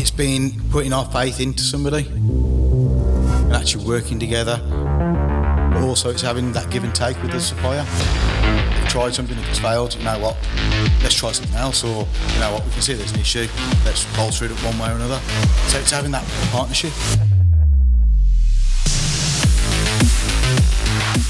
it's been putting our faith into somebody and actually working together. But also, it's having that give and take with the supplier. We've tried something, if it's failed, you know what? Let's try something else, or you know what? We can see there's an issue. Let's bolster it up one way or another. So it's having that partnership.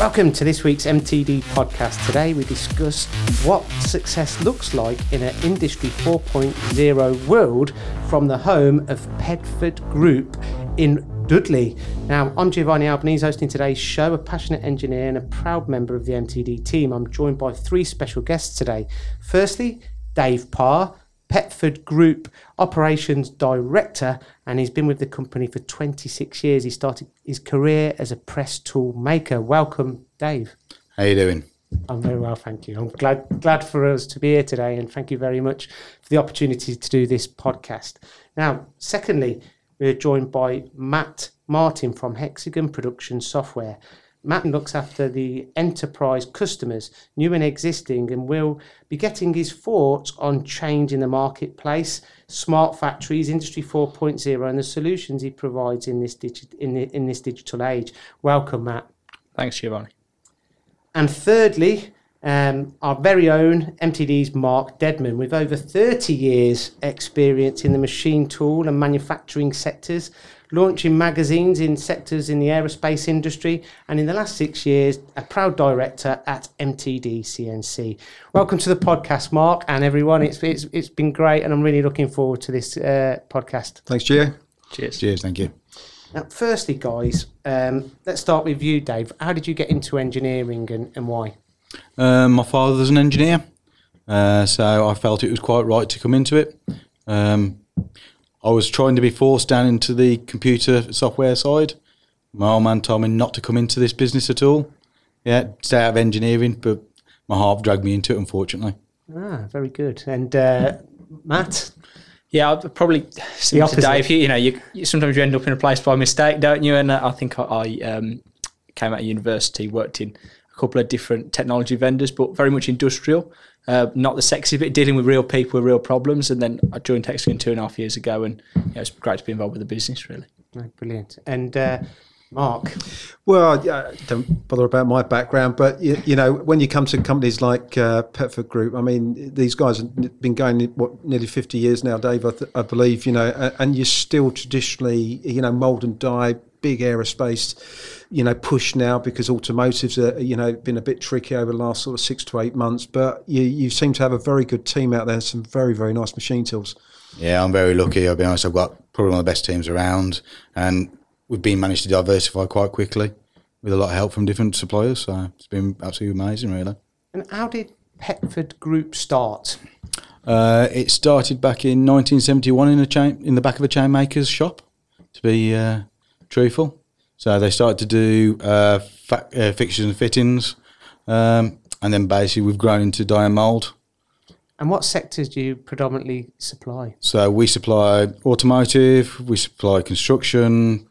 Welcome to this week's MTD podcast. Today we discuss what success looks like in an Industry 4.0 world from the home of Petford Group in Dudley. Now, I'm Giovanni Albanese hosting today's show, a passionate engineer and a proud member of the MTD team. I'm joined by three special guests today. Firstly, Dave Parr, Petford Group Operations Director, and he's been with the company for 26 years. He started his career as a press tool maker. Welcome, Dave. How are you doing? I'm very well, thank you. I'm glad glad for us to be here today, and thank you very much for the opportunity to do this podcast. Now, secondly, we're joined by Matt Martin from Hexagon Production Software. Matt looks after the enterprise customers, new and existing, and will be getting his thoughts on change in the marketplace, smart factories, Industry 4.0, and the solutions he provides in this, digi- in, the, in this digital age. Welcome, Matt. Thanks, Giovanni. And thirdly, um, our very own MTD's Mark Deadman, with over 30 years' experience in the machine tool and manufacturing sectors, launching magazines in sectors in the aerospace industry, and in the last six years, a proud director at MTD CNC. Welcome to the podcast, Mark, and everyone. It's, it's, it's been great, and I'm really looking forward to this uh, podcast. Thanks, Gio. Cheers. Cheers, thank you. Now, firstly, guys, um, let's start with you, Dave. How did you get into engineering and, and why? Um, my father's an engineer, uh, so I felt it was quite right to come into it. Um, I was trying to be forced down into the computer software side. My old man told me not to come into this business at all. Yeah, stay out of engineering, but my heart dragged me into it, unfortunately. Ah, very good. And uh, Matt? Yeah, I'd probably similar to opposite. Dave. You, you know, you, you sometimes you end up in a place by mistake, don't you? And uh, I think I, I um, came out of university, worked in a couple of different technology vendors, but very much industrial. Uh, not the sexy bit, dealing with real people with real problems. And then I joined Hexagon two and a half years ago, and yeah, it's great to be involved with the business, really. Oh, brilliant. And uh, Mark? Well, yeah, don't bother about my background, but you, you know, when you come to companies like uh, Petford Group, I mean, these guys have been going what nearly fifty years now, Dave, I, th- I believe. You know, and you're still traditionally, you know, mould and die, big aerospace, you know, push now because automotives are, you know, been a bit tricky over the last sort of six to eight months. But you, you seem to have a very good team out there, some very very nice machine tools. Yeah, I'm very lucky. I'll be honest. I've got probably one of the best teams around, and we've been managed to diversify quite quickly with a lot of help from different suppliers. So it's been absolutely amazing, really. And how did Petford Group start? Uh, it started back in 1971 in a chain in the back of a chainmaker's shop, to be uh, truthful. So they started to do uh, fa- uh, fixtures and fittings, um, and then basically we've grown into die and mould. And what sectors do you predominantly supply? So we supply automotive, we supply construction,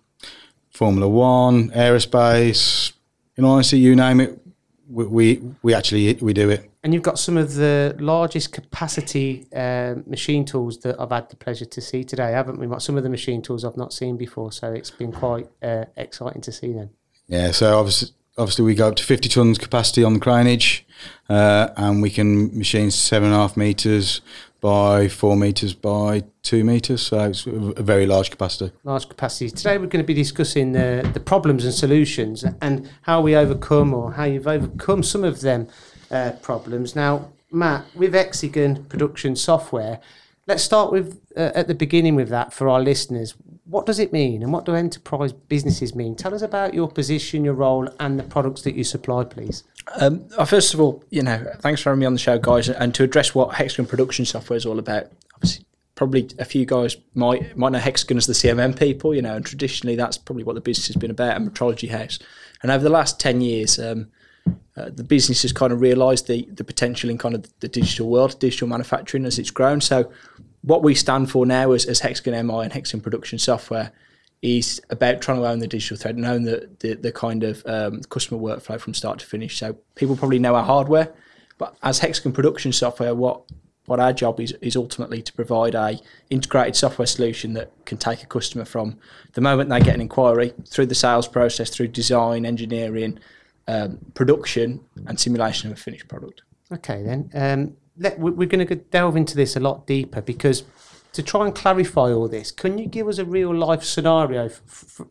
Formula One, aerospace. In honesty, you name it, we we, we actually we do it. And you've got some of the largest capacity uh, machine tools that I've had the pleasure to see today, haven't we? Some of the machine tools I've not seen before, so it's been quite uh, exciting to see them. Yeah, so obviously, obviously we go up to 50 tons capacity on the craneage, uh, and we can machine seven and a half meters by four meters by two meters. So it's a a very large capacity. large capacity. Today we're going to be discussing the, the problems and solutions and how we overcome or how you've overcome some of them uh, problems. Now, Matt, with Hexagon production software, let's start with uh, at the beginning with that for our listeners. What does it mean and what do enterprise businesses mean? Tell us about your position, your role, and the products that you supply, please. Um, first of all, you know, thanks for having me on the show, guys. And to address what Hexagon production software is all about, obviously, probably a few guys might might know Hexagon as the CMM people, you know, and traditionally that's probably what the business has been about, a metrology house. And over the last ten years, um, uh, the business has kind of realised the the potential in kind of the digital world, digital manufacturing as it's grown. So, what we stand for now as, as Hexagon MI and Hexagon production software is about trying to own the digital thread and own the, the, the kind of um, customer workflow from start to finish. So people probably know our hardware, but as Hexagon production software, what what our job is is ultimately to provide a integrated software solution that can take a customer from the moment they get an inquiry through the sales process, through design, engineering, um, production, and simulation of a finished product. Okay, then. Um, let, we- we're going to delve into this a lot deeper because to try and clarify all this, can you give us a real life scenario?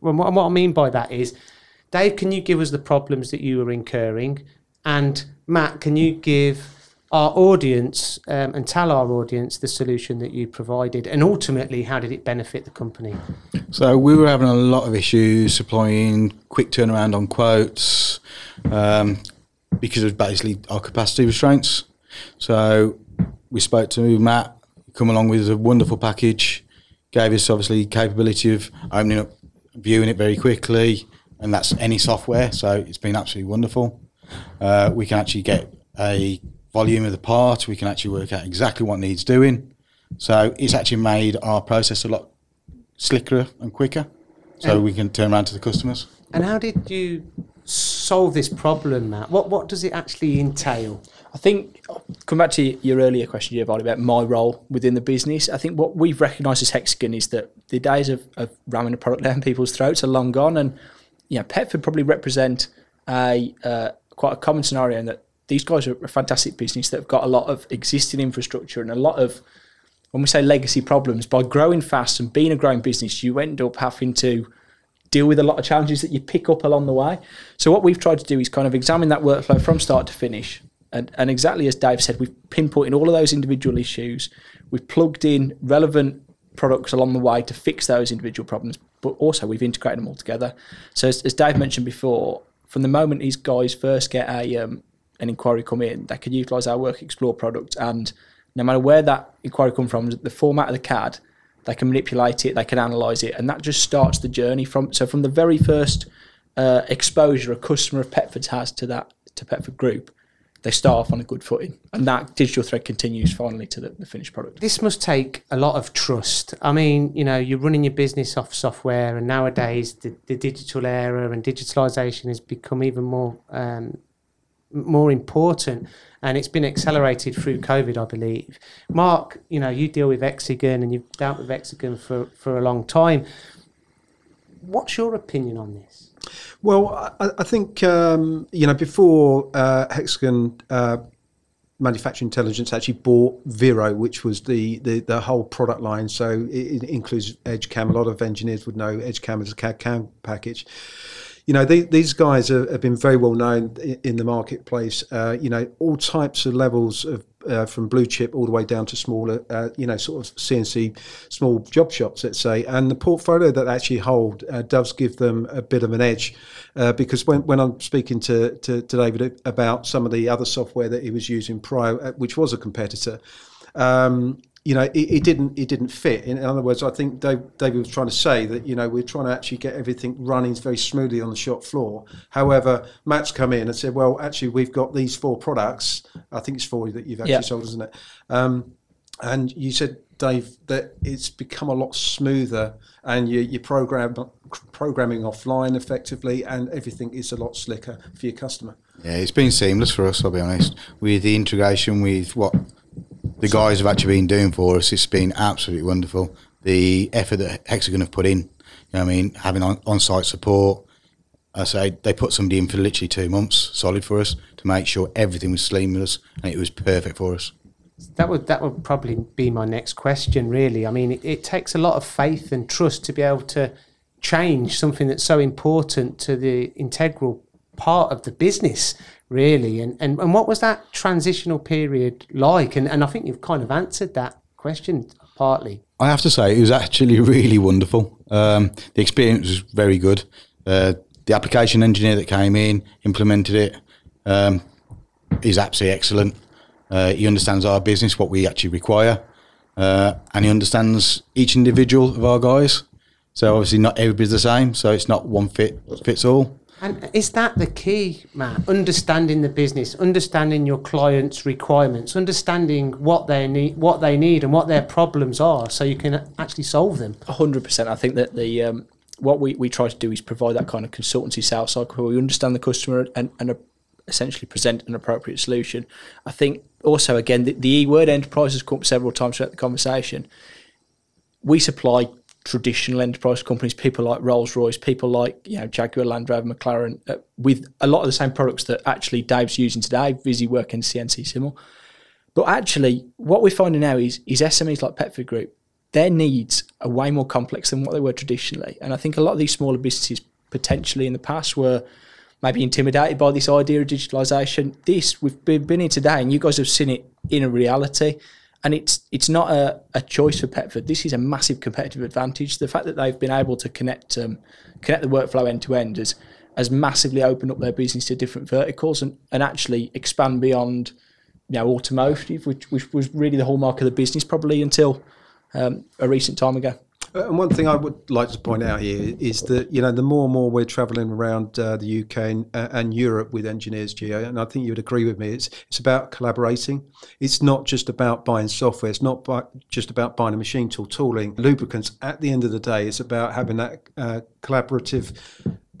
And what, what I mean by that is, Dave, can you give us the problems that you were incurring? And Matt, can you give our audience um, and tell our audience the solution that you provided? And ultimately, how did it benefit the company? So we were having a lot of issues supplying quick turnaround on quotes um, because of basically our capacity restraints. So we spoke to Matt, come along with a wonderful package, gave us obviously capability of opening up, viewing it very quickly, and that's any software. So it's been absolutely wonderful. Uh, we can actually get a volume of the part. We can actually work out exactly what needs doing. So it's actually made our process a lot slicker and quicker, so And- we can turn around to the customers. And how did you solve this problem, Matt? What, what does it actually entail? I think come back to your earlier question, Giovanni, about my role within the business. I think what we've recognised as Hexagon is that the days of, of ramming a product down people's throats are long gone, and you know, Petford probably represent a uh, quite a common scenario in that these guys are a fantastic business that have got a lot of existing infrastructure and a lot of when we say legacy problems. By growing fast and being a growing business, you end up having to deal with a lot of challenges that you pick up along the way. So what we've tried to do is kind of examine that workflow from start to finish. And, and exactly as Dave said, we've pinpointed all of those individual issues. We've plugged in relevant products along the way to fix those individual problems, but also we've integrated them all together. So as, as Dave mentioned before, from the moment these guys first get a um, an inquiry come in, that can utilise our WORKXPLORE product, and no matter where that inquiry come from, the format of the CAD, they can manipulate it, they can analyse it, and that just starts the journey from. So from the very first uh, exposure a customer of Petford's has to that to Petford Group, they start off on a good footing, and that digital thread continues finally to the, the finished product. This must take a lot of trust. I mean, you know, you're running your business off software, and nowadays the, the digital era and digitalization has become even more um, more important, and it's been accelerated through COVID, I believe. Mark, you know, you deal with Hexagon, and you've dealt with Hexagon for for a long time. What's your opinion on this? Well, I, I think um, you know before uh, Hexagon uh, Manufacturing Intelligence actually bought Vero, which was the, the, the whole product line. So it, it includes EdgeCam. A lot of engineers would know EdgeCam as a CAD CAM package. You know, these guys have, have been very well known in, in the marketplace. Uh, you know, all types of levels of uh, from blue chip all the way down to smaller, uh, you know, sort of CNC small job shops, let's say. And the portfolio that they actually hold uh, does give them a bit of an edge uh, because when, when I'm speaking to, to, to David about some of the other software that he was using prior, uh, which was a competitor, um, you know, it, it didn't it didn't fit. In other words, I think Dave, David was trying to say that you know we're trying to actually get everything running very smoothly on the shop floor. However, Matt's come in and said, well, actually, we've got these four products. I think it's four that you've actually Yeah. sold, isn't it? Um, and you said, Dave, that it's become a lot smoother, and you, you program programming offline effectively, and everything is a lot slicker for your customer. Yeah, it's been seamless for us. I'll be honest. With the integration with what the guys have actually been doing for us, it's been absolutely wonderful. The effort that Hexagon have put in, you know, I mean, having on, on-site support. I say they put somebody in for literally two months, solid for us, to make sure everything was seamless and it was perfect for us. That would that would probably be my next question. Really, I mean, it, it takes a lot of faith and trust to be able to change something that's so important to the integral part of the business, really. And and, and what was that transitional period like? And and I think you've kind of answered that question partly. I have to say, it was actually really wonderful. Um, the experience was very good. Uh, the application engineer that came in, implemented it, um, is absolutely excellent. Uh, he understands our business, what we actually require, uh, and he understands each individual of our guys. So obviously, not everybody's the same. So it's not one fit fits all. And is that the key, Matt? Understanding the business, understanding your clients' requirements, understanding what they need, what they need, and what their problems are, so you can actually solve them. hundred percent. I think that the um, what we, we try to do is provide that kind of consultancy sales cycle where we understand the customer and, and essentially present an appropriate solution. I think also again the, the E word enterprise has come up several times throughout the conversation. We supply traditional enterprise companies, people like Rolls Royce, people like you know Jaguar, Land Rover, McLaren, uh, with a lot of the same products that actually Dave's using today, VisiWork and CNC Simul. But actually, what we're finding now is is SMEs like Petford Group, their needs are way more complex than what they were traditionally, and I think a lot of these smaller businesses potentially in the past were maybe intimidated by this idea of digitalisation. This we've been here today, and you guys have seen it in a reality and it's it's not a, a choice for Petford. This is a massive competitive advantage. The fact that they've been able to connect um, connect the workflow end to end has has massively opened up their business to different verticals and, and actually expand beyond you know automotive, which which was really the hallmark of the business probably until um, a recent time ago. Uh, and one thing I would like to point out here is that you know the more and more we're travelling around uh, the UK and, uh, and, Europe with engineers, Gio, and I think you would agree with me. It's it's about collaborating. It's not just about buying software. It's not by, just about buying a machine tool, tooling, lubricants. At the end of the day, it's about having that uh, collaborative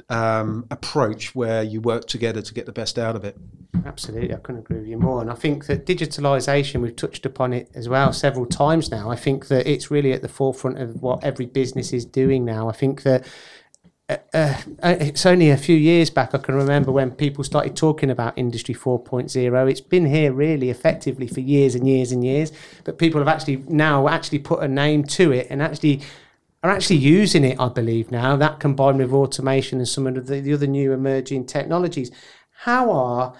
um, approach where you work together to get the best out of it. Absolutely, I couldn't agree with you more. And I think that digitalisation, we've touched upon it as well several times now. I think that it's really at the forefront of what every business is doing now. I think that uh, uh, it's only a few years back I can remember when people started talking about Industry 4.0. It's been here really effectively for years and years and years, but people have actually now actually put a name to it and actually are actually using it, I believe, now. That combined with automation and some of the, the other new emerging technologies. How are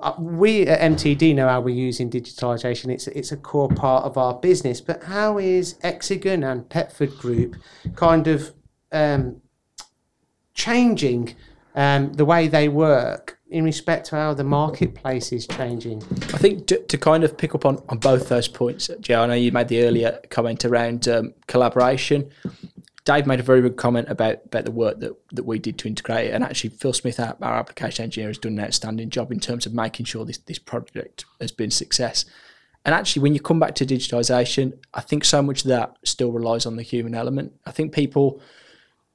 uh, we at MTD know how we're using digitalisation. It's it's a core part of our business. But how is Hexagon and Petford Group kind of um, changing um, the way they work in respect to how the marketplace is changing? I think to, to kind of pick up on, on both those points, Joe, I know you made the earlier comment around um, collaboration. Dave made a very good comment about, about the work that, that we did to integrate it. And actually, Phil Smith, our, our application engineer, has done an outstanding job in terms of making sure this, this project has been a success. And actually, when you come back to digitization, I think so much of that still relies on the human element. I think people,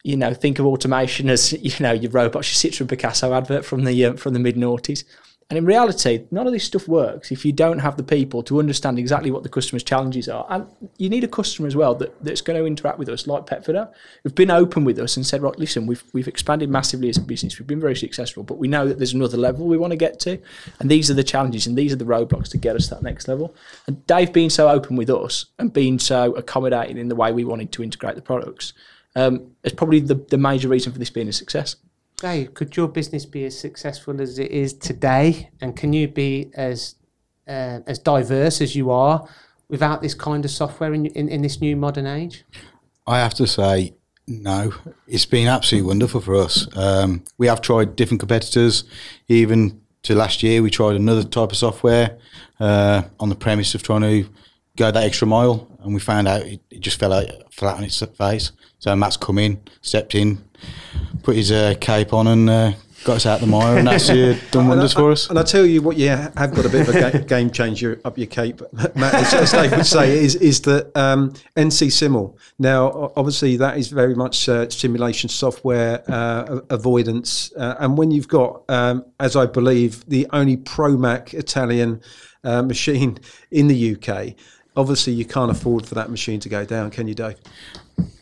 you know, think of automation as you know your robot. She sits from Picasso advert from the uh, from the mid noughties. And in reality, none of this stuff works if you don't have the people to understand exactly what the customer's challenges are. And you need a customer as well that, that's going to interact with us, like Petford who've been open with us and said, right, listen, we've, we've expanded massively as a business. We've been very successful, but we know that there's another level we want to get to. And these are the challenges and these are the roadblocks to get us to that next level. And Dave being so open with us and being so accommodating in the way we wanted to integrate the products um, is probably the, the major reason for this being a success. Dave, could your business be as successful as it is today, and can you be as uh, as diverse as you are without this kind of software in, in, in this new modern age? I have to say, no. It's been absolutely wonderful for us. Um, we have tried different competitors. Even to last year, we tried another type of software uh, on the premise of trying to go that extra mile, and we found out it, it just fell out flat on its face. So Matt's come in, stepped in, put his uh, cape on, and uh, got us out the mire, and that's uh, done wonders for us. And I tell you what, you have got a bit of a game changer up your cape, Matt. As Dave would say, is is that um, NC Simul. Now, obviously, that is very much uh, simulation software uh, avoidance, uh, and when you've got, um, as I believe, the only ProMac Italian uh, machine in the UK obviously you can't afford for that machine to go down, can you, Dave?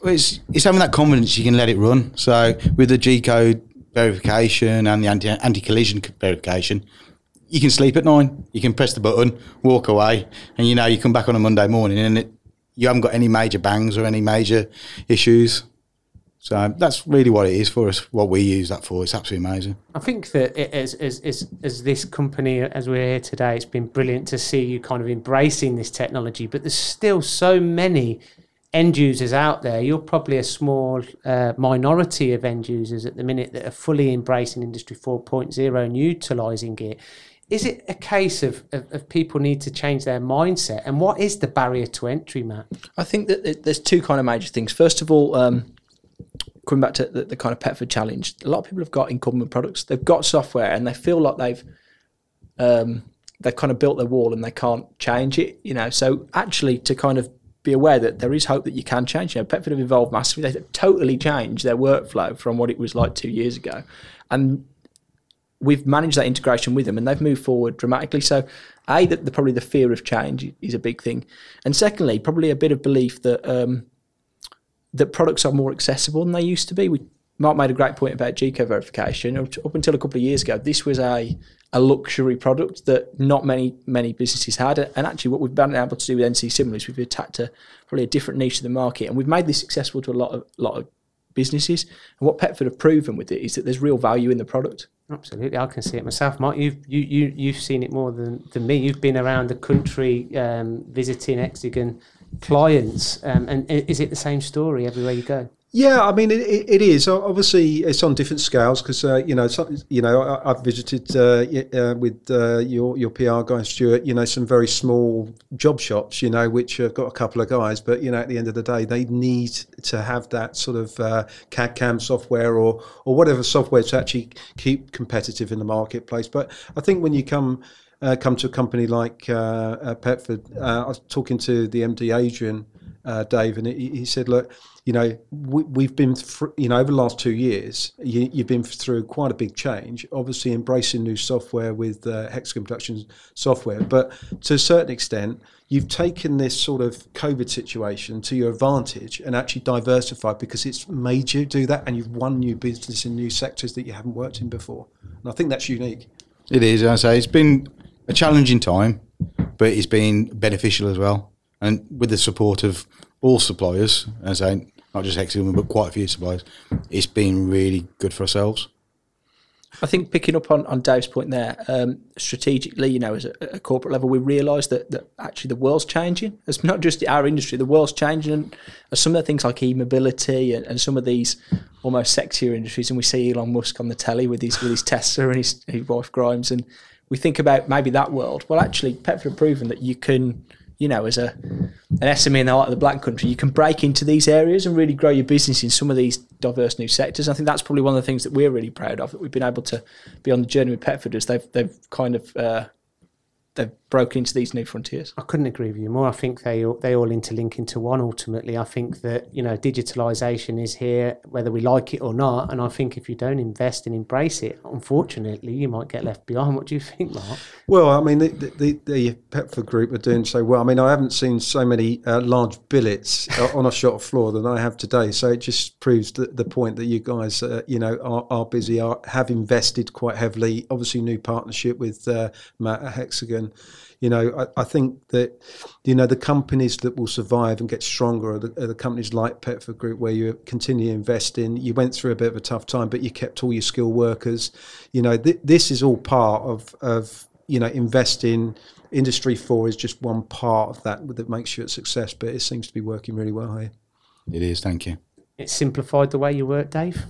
Well, it's, it's having that confidence you can let it run. So with the G code verification and the anti anti collision verification, you can sleep at nine. You can press the button, walk away, and you know you come back on a Monday morning and it, you haven't got any major bangs or any major issues. So that's really what it is for us. What we use that for. It's absolutely amazing. I think that it, as, as as as this company as we're here today, it's been brilliant to see you kind of embracing this technology. But there's still so many end users out there, you're probably a small uh, minority of end users at the minute that are fully embracing Industry 4.0 and utilizing it. Is it a case of, of, of, people need to change their mindset? And what is the barrier to entry, Matt? I think that there's two kind of major things. First of all, um, coming back to the, the, kind of Petford challenge, a lot of people have got incumbent products. They've got software and they feel like they've um, they've kind of built their wall and they can't change it. You know, so actually to kind of be aware that there is hope that you can change. You know, Petford have evolved massively. They've totally changed their workflow from what it was like two years ago. And we've managed that integration with them, and they've moved forward dramatically. So, a that the probably the fear of change is a big thing, and secondly, probably a bit of belief that um, that products are more accessible than they used to be. We Mark made a great point about G code verification. Up until a couple of years ago, this was a a luxury product that not many many businesses had. And actually, what we've been able to do with NC Simul is we've attacked a probably a different niche of the market, and we've made this successful to a lot of lot of businesses. And what Petford have proven with it is that there's real value in the product. Absolutely, I can see it myself. Mark, you've you you you've seen it more than, than me. You've been around the country um, visiting Hexagon clients, um, and is it the same story everywhere you go? Yeah, I mean it, it is. Obviously, it's on different scales because uh, you know, so, you know, I, have visited uh, uh, with uh, your your PR guy Stuart. You know, some very small job shops. You know, which have got a couple of guys, but you know, at the end of the day, they need to have that sort of uh, CAD CAM software or or whatever software to actually keep competitive in the marketplace. But I think when you come uh, come to a company like uh, Petford, I was talking to the MD Adrian Dave, and he, he said, look you know, we, have been, you know, over the last two years, you, have been through quite a big change. Obviously, embracing new software with uh, Hexagon Production software, but to a certain extent, you've taken this sort of COVID situation to your advantage and actually diversified because it's made you do that, and you've won new business in new sectors that you haven't worked in before. And I think that's unique. It is. I say it's been a challenging time, but it's been beneficial as well, and with the support of all suppliers, as I not just Hexagon, but quite a few suppliers, it's been really good for ourselves. I think picking up on, on Dave's point there, um, strategically, you know, as a, a corporate level, we realise that, that actually the world's changing. It's not just our industry, the world's changing. And some of the things like e-mobility and, and some of these almost sexier industries, and we see Elon Musk on the telly with his, with his Tesla and his, his wife Grimes, and we think about maybe that world. Well, actually, Petford have proven that you can – you know, as a an SME in the heart of the black country, you can break into these areas and really grow your business in some of these diverse new sectors. I think that's probably one of the things that we're really proud of that we've been able to be on the journey with Petford. they've they've kind of uh, they've broken into these new frontiers. I couldn't agree with you more. I think they all, they all interlink into one. Ultimately, I think that you know digitalisation is here, whether we like it or not. And I think if you don't invest and embrace it, unfortunately, you might get left behind. What do you think, Mark? Well, I mean, the the, the Petford group are doing so well. I mean, I haven't seen so many uh, large billets on a shop floor than I have today. So it just proves the, the point that you guys, uh, you know, are, are busy, are have invested quite heavily. Obviously, new partnership with uh, Matt Hexagon you know, I, I, think that you know the companies that will survive and get stronger are the, are the companies like Petford Group, where you continue investing. You went through a bit of a tough time, but you kept all your skilled workers. You know, th- this is all part of of you know investing. Industry four is just one part of that that makes you a success, but it seems to be working really well here. It is. Thank you. It simplified the way you work, Dave.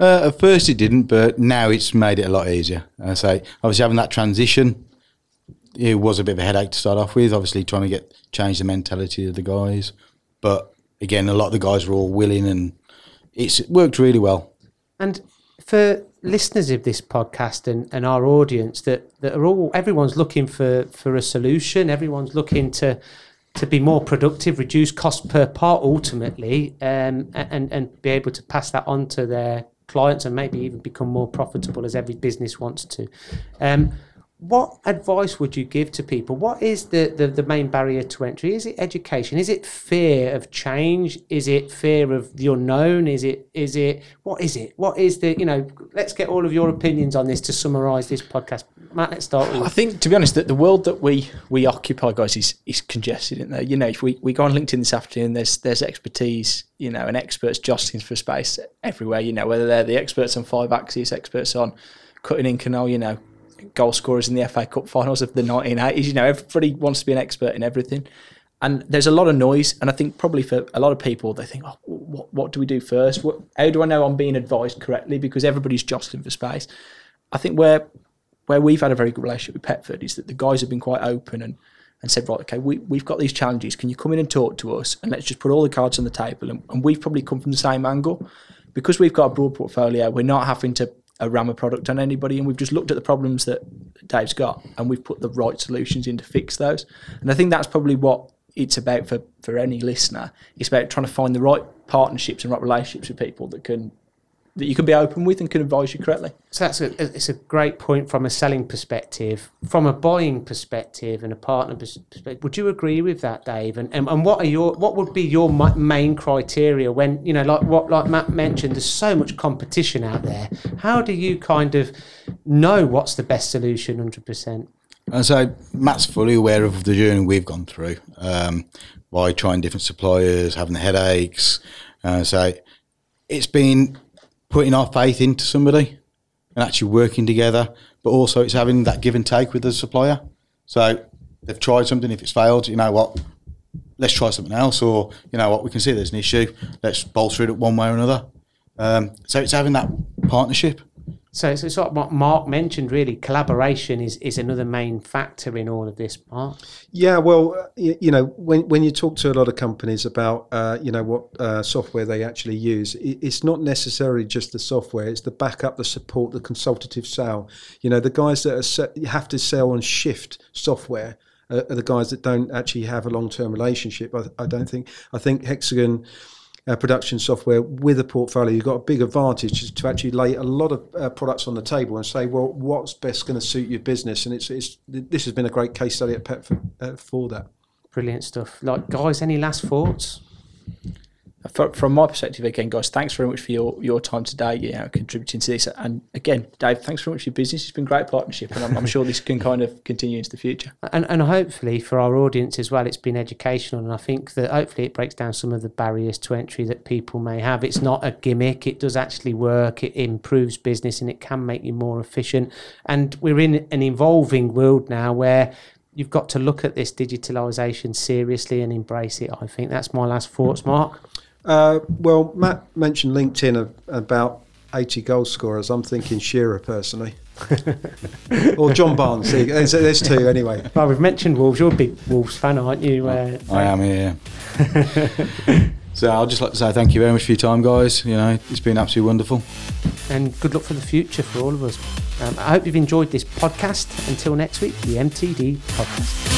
Uh, at first, it didn't, but now it's made it a lot easier. I say, obviously, having that transition it was a bit of a headache to start off with. Obviously, trying to get change the mentality of the guys, but again, a lot of the guys were all willing, and it's it worked really well. And for listeners of this podcast and, and our audience, that that are all everyone's looking for for a solution. Everyone's looking to to be more productive, reduce cost per part ultimately, um, and and be able to pass that on to their clients and maybe even become more profitable as every business wants to. Um, what advice would you give to people? What is the, the, the, main barrier to entry? Is it education? Is it fear of change? Is it fear of the unknown? Is it is it what is it? What is the you know? Let's get all of your opinions on this to summarise this podcast. Matt, let's start with. I think to be honest, that the world that we we occupy, guys, is is congested in there. You know, if we, we go on LinkedIn this afternoon, there's there's expertise, you know, and experts jostling for space everywhere. You know, whether they're the experts on five axis, experts on cutting Inconel, you know, goal scorers in the FA Cup finals of the 1980s. You know, everybody wants to be an expert in everything. And there's a lot of noise. And I think probably for a lot of people, they think, oh, what, what do we do first? What, how do I know I'm being advised correctly? Because everybody's jostling for space. I think where where we've had a very good relationship with Petford is that the guys have been quite open and, and said, right, okay, we, we've got these challenges. Can you come in and talk to us? And let's just put all the cards on the table. And, and we've probably come from the same angle. Because we've got a broad portfolio, we're not having to a rammer product on anybody, and we've just looked at the problems that Dave's got, and we've put the right solutions in to fix those. And I think that's probably what it's about for for any listener. It's about trying to find the right partnerships and right relationships with people that can that you can be open with and can advise you correctly. So that's a, it's a great point from a selling perspective, from a buying perspective, and a partner perspective. Would you agree with that, Dave? And, and and what are your what would be your main criteria when you know like what like Matt mentioned? There's so much competition out there. How do you kind of know what's the best solution? Hundred percent. And so Matt's fully aware of the journey we've gone through um, by trying different suppliers, having the headaches. Uh, so it's been putting our faith into somebody and actually working together, but also it's having that give and take with the supplier. So they've tried something, if it's failed, you know what, let's try something else, or you know what, we can see there's an issue, let's bolster it up one way or another. Um, so it's having that partnership. So it's, it's like what Mark mentioned. Really, collaboration is, is another main factor in all of this. Mark. Yeah, well, you, you know, when when you talk to a lot of companies about uh, you know what uh, software they actually use, it, it's not necessarily just the software. It's the backup, the support, the consultative sale. You know, the guys that have to sell on shift software uh, are the guys that don't actually have a long term relationship. I, I don't think. I think Hexagon uh, production software with a portfolio, you've got a big advantage to actually lay a lot of uh, products on the table and say, well, what's best going to suit your business? And it's, it's this has been a great case study at Petford, uh, for that. Brilliant stuff. Like, guys, any last thoughts? From my perspective, again, guys, thanks very much for your, your time today, you know, contributing to this. And again, Dave, thanks very much for your business. It's been great partnership, and I'm, I'm sure this can kind of continue into the future. And, and hopefully for our audience as well, it's been educational. And I think that hopefully it breaks down some of the barriers to entry that people may have. It's not a gimmick, it does actually work, it improves business, and it can make you more efficient. And we're in an evolving world now where you've got to look at this digitalisation seriously and embrace it. I think that's my last thoughts, Mark. Uh, well, Matt mentioned LinkedIn about 80 goal scorers. I'm thinking Shearer personally. or John Barnes. There's, there's, two anyway. Well, we've mentioned Wolves. You're a big Wolves fan, aren't you? Uh, I am, yeah. so I'd just like to say thank you very much for your time, guys. You know, it's been absolutely wonderful. And good luck for the future for all of us. Um, I hope you've enjoyed this podcast. Until next week, the MTD podcast.